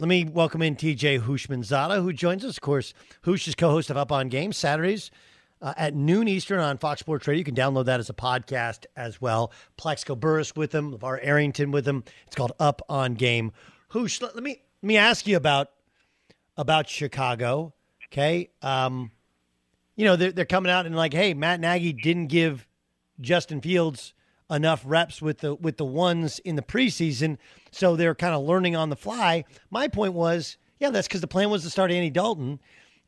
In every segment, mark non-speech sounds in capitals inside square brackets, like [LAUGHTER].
Let me welcome in TJ Houshmandzadeh, who joins us. Of course, Hush is co-host of Up on Game Saturdays uh, at noon Eastern on Fox Sports Radio. You can download that as a podcast as well. Plaxico Burress with him, LaVar Arrington with him. It's called Up on Game. Hush, let, let me let me ask you about about Chicago. Okay, um, you know they're they're coming out and like, hey, Matt Nagy didn't give Justin Fields enough reps with the with the ones in the preseason, so they're kind of learning on the fly. My point was, yeah, that's because the plan was to start Andy Dalton,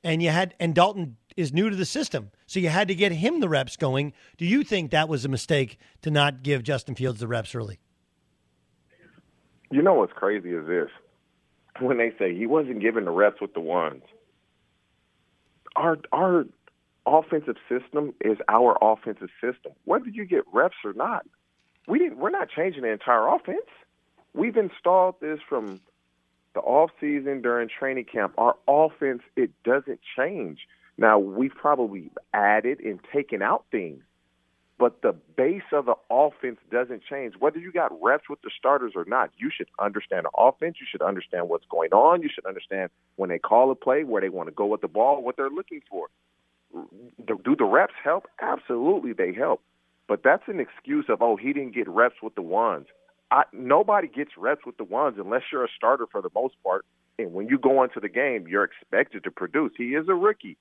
and you had and Dalton is new to the system, so you had to get him the reps going. Do you think that was a mistake to not give Justin Fields the reps early? You know what's crazy is this: when they say he wasn't given the reps with the ones, our our offensive system is our offensive system. Whether you get reps or not, we didn't. We're not changing the entire offense. We've installed this from the off season during training camp. Our offense it doesn't change. Now we've probably added and taken out things, but the base of the offense doesn't change. Whether you got reps with the starters or not, you should understand the offense. You should understand what's going on. You should understand when they call a play, where they want to go with the ball, what they're looking for do the reps help? Absolutely, they help. But that's an excuse of oh he didn't get reps with the ones. I, nobody gets reps with the ones unless you're a starter for the most part. And when you go into the game, you're expected to produce. He is a rookie.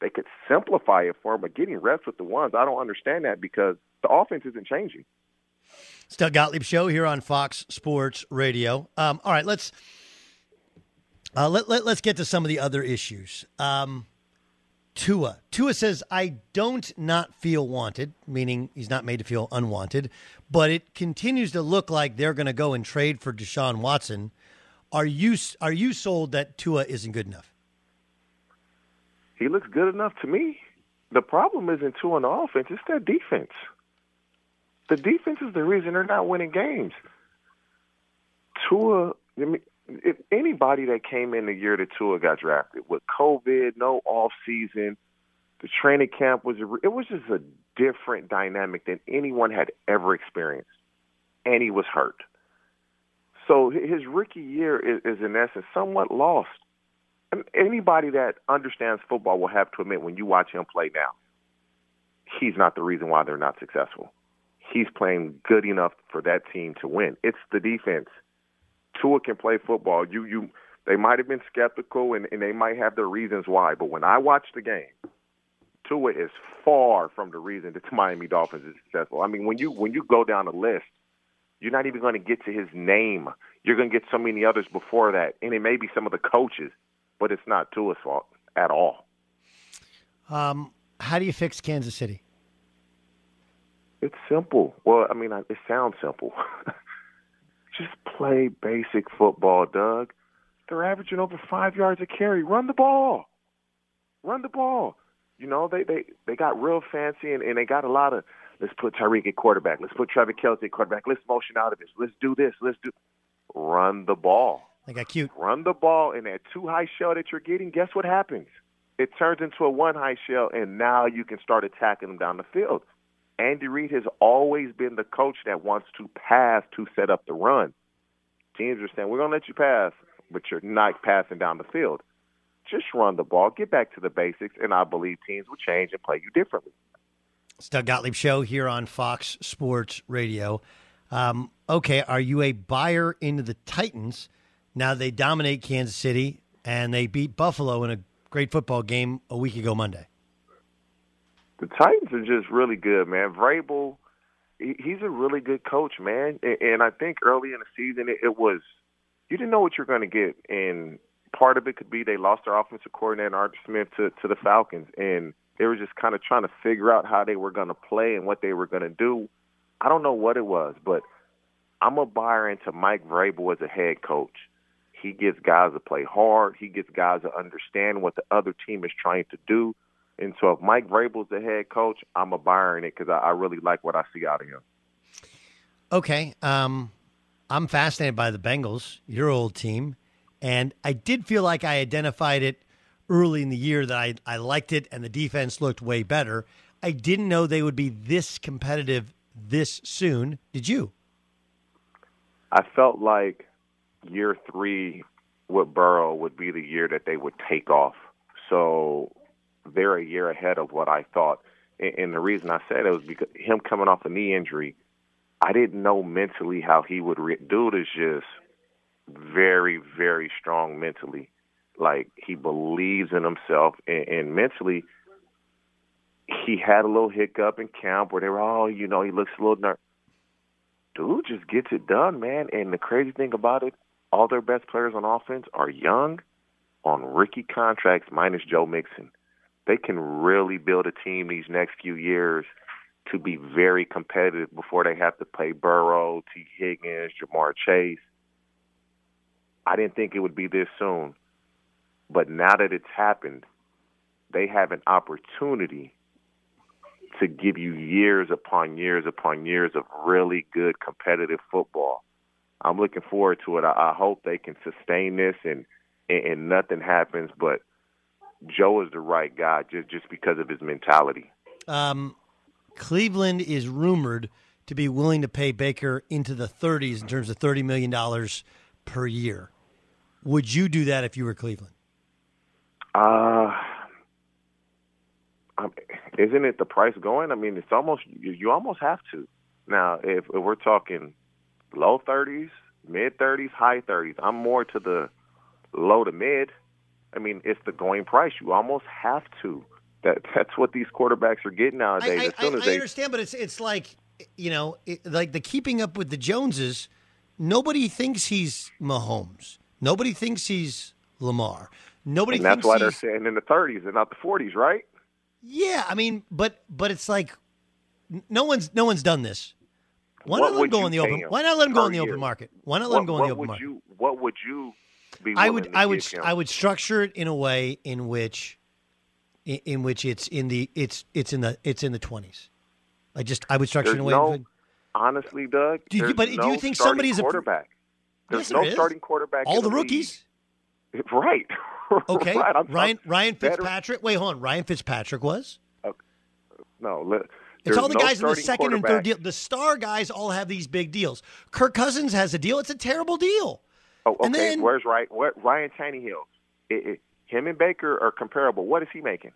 They could simplify it for him, but getting reps with the ones, I don't understand that because the offense isn't changing. Still Gottlieb show here on Fox Sports Radio. Um, all right, let's uh, let, let us get to some of the other issues. Um, Tua. Tua says, I don't not feel wanted, meaning he's not made to feel unwanted, but it continues to look like they're going to go and trade for Deshaun Watson. Are you are you sold that Tua isn't good enough? He looks good enough to me. The problem isn't Tua on the offense; it's their defense. The defense is the reason they're not winning games. Tua, if anybody that came in the year that Tua got drafted with COVID, no off season, the training camp was it was just a different dynamic than anyone had ever experienced, and he was hurt. So his rookie year is, is in essence somewhat lost. And anybody that understands football will have to admit when you watch him play now, he's not the reason why they're not successful. He's playing good enough for that team to win. It's the defense. Tua can play football. You you they might have been skeptical and, and they might have their reasons why, but when I watch the game, Tua is far from the reason that the Miami Dolphins is successful. I mean, when you when you go down the list, you're not even going to get to his name. You're going to get so many others before that, and it may be some of the coaches, but it's not Tua's fault at all. Um, how do you fix Kansas City? It's simple. Well, I mean, it sounds simple. [LAUGHS] Play basic football, Doug. They're averaging over five yards a carry. Run the ball. Run the ball. You know, they they they got real fancy and, and they got a lot of let's put Tyreek at quarterback. Let's put Travis Kelce at quarterback. Let's motion out of this. Let's do this. Let's do run the ball. They got cute. Run the ball in that two high shell that you're getting. Guess what happens? It turns into a one high shell, and now you can start attacking them down the field. Andy Reid has always been the coach that wants to pass to set up the run. Teams are saying, we're going to let you pass, but you're not passing down the field. Just run the ball, get back to the basics, and I believe teams will change and play you differently. It's Doug Gottlieb Show here on Fox Sports Radio. Um, okay, are you a buyer into the Titans? Now they dominate Kansas City and they beat Buffalo in a great football game a week ago Monday. The Titans are just really good, man. Vrabel, he's a really good coach, man. And I think early in the season, it was you didn't know what you're going to get, and part of it could be they lost their offensive coordinator Arthur Smith to to the Falcons, and they were just kind of trying to figure out how they were going to play and what they were going to do. I don't know what it was, but I'm a buyer into Mike Vrabel as a head coach. He gets guys to play hard. He gets guys to understand what the other team is trying to do. And so, if Mike Vrabel's the head coach, I'm a buyer in it because I, I, really like what I see out of him. Okay, um, I'm fascinated by the Bengals, your old team, and I did feel like I identified it early in the year that I, I liked it and the defense looked way better. I didn't know they would be this competitive this soon. Did you? I felt like year three with Burrow would be the year that they would take off. So they're a year ahead of what I thought. And the reason I said it was because him coming off a knee injury, I didn't know mentally how he would. Re- Dude is just very, very strong mentally. Like he believes in himself, and, and mentally, he had a little hiccup in camp where they were, oh, you know, he looks a little nervous. Dude just gets it done, man. And the crazy thing about it, all their best players on offense are young, on rookie contracts, minus Joe Mixon. They can really build a team these next few years to be very competitive before they have to play Burrow, Tee Higgins, Ja'Marr Chase. I didn't think it would be this soon. But now that it's happened, they have an opportunity to give you years upon years upon years of really good competitive football. I'm looking forward to it. I, I hope they can sustain this and, and and nothing happens. But Joe is the right guy just just because of his mentality. Um, Cleveland is rumored to be willing to pay Baker into the 30s in terms of 30 million dollars per year. Would you do that if you were Cleveland? Uh, isn't it the price going? I mean, it's almost you, you almost have to. Now, if, if we're talking low 30s, mid 30s, high 30s, I'm more to the low to mid. I mean, it's the going price. You almost have to. That [LAUGHS] that's what these quarterbacks are getting nowadays. I, as soon I, as I they, understand, but it's it's like you know, it, like the keeping up with the Joneses. Nobody thinks he's Mahomes. Nobody thinks he's Lamar. Nobody. And that's why they're he's... saying in the 30s and not the 40s, right? Yeah, I mean, but but it's like no one's no one's done this. Why what not let him go in the open? Why not let him go in the year? open market? Why not let what, him go in the open would market? You, what would you be? I would I would him? I would structure it in a way in which in, in, which it's in the it's it's in the it's in the twenties. I just I would structure There's it in a way. No, honestly, Doug. Do you, but no do you think somebody's quarterback? A, There's yes, no starting quarterback. All the league. rookies. [LAUGHS] Right. [LAUGHS] Okay. right. I'm Ryan Ryan better- Fitzpatrick. Wait, hold on. Ryan Fitzpatrick was. No, li- It's all the no guys in the second and third deal. The star guys all have these big deals. Kirk Cousins has a deal. It's a terrible deal. Oh, okay. Then- Where's Ryan? Where, Ryan Tannehill? It, it, Him and Baker are comparable. What is he making?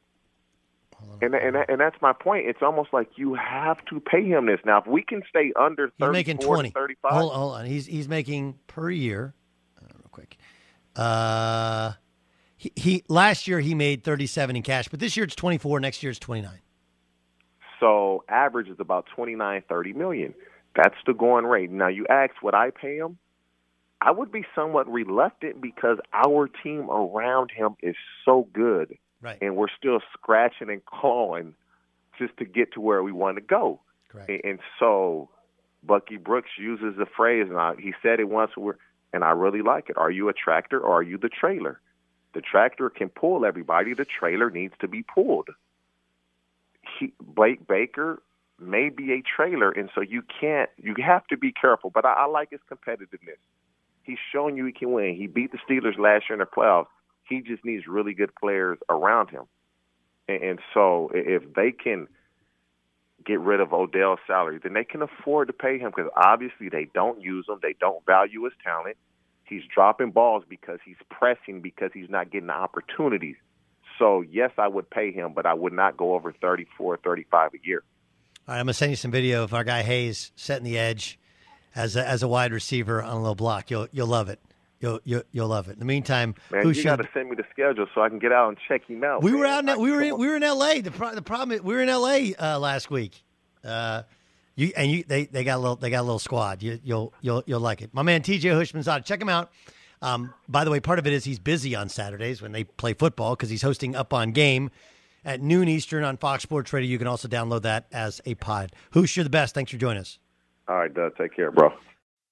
And and and that's my point. It's almost like you have to pay him this now. If we can stay under He's making 34 twenty. 35, Hold, hold on. He's he's making per year. Uh, real quick. Uh, he, he last year he made thirty seven in cash, but this year it's twenty four. Next year it's twenty nine. So average is about 29, 30 million. That's the going rate. Now you ask what I pay him. I would be somewhat reluctant because our team around him is so good, Right. and we're still scratching and clawing just to get to where we want to go. Correct. And, and so Bucky Brooks uses the phrase, and I, he said it once, we're, and I really like it. Are you a tractor or are you the trailer? The tractor can pull everybody. The trailer needs to be pulled. He, Blake Baker may be a trailer, and so you can't. You have to be careful. But I, I like his competitiveness. He's shown you he can win. He beat the Steelers last year in the playoffs. He just needs really good players around him, and, and so if they can get rid of Odell's salary, then they can afford to pay him because obviously they don't use him. They don't value his talent. He's dropping balls because he's pressing because he's not getting the opportunities. So yes, I would pay him, but I would not go over thirty four, thirty five a year. All right, I'm gonna send you some video of our guy Hayes setting the edge as a, as a wide receiver on a little block. You'll you'll love it. You'll you'll, you'll love it. In the meantime, Man, who you should got to send me the schedule so I can get out and check him out. we were out. In, we were in, we were in L.A. The pro, the problem is we were in L.A. Uh, last week. Uh, you and you they, they got a little they got a little squad. You, you'll you'll you'll like it. My man T.J. Houshmandzadeh. Check him out. Um, by the way, part of it is he's busy on Saturdays when they play football because he's hosting Up on Game at noon Eastern on Fox Sports Radio. You can also download that as a pod. Who's you're the best. Thanks for joining us. All right, Doug. Take care, bro.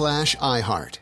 slash iHeart.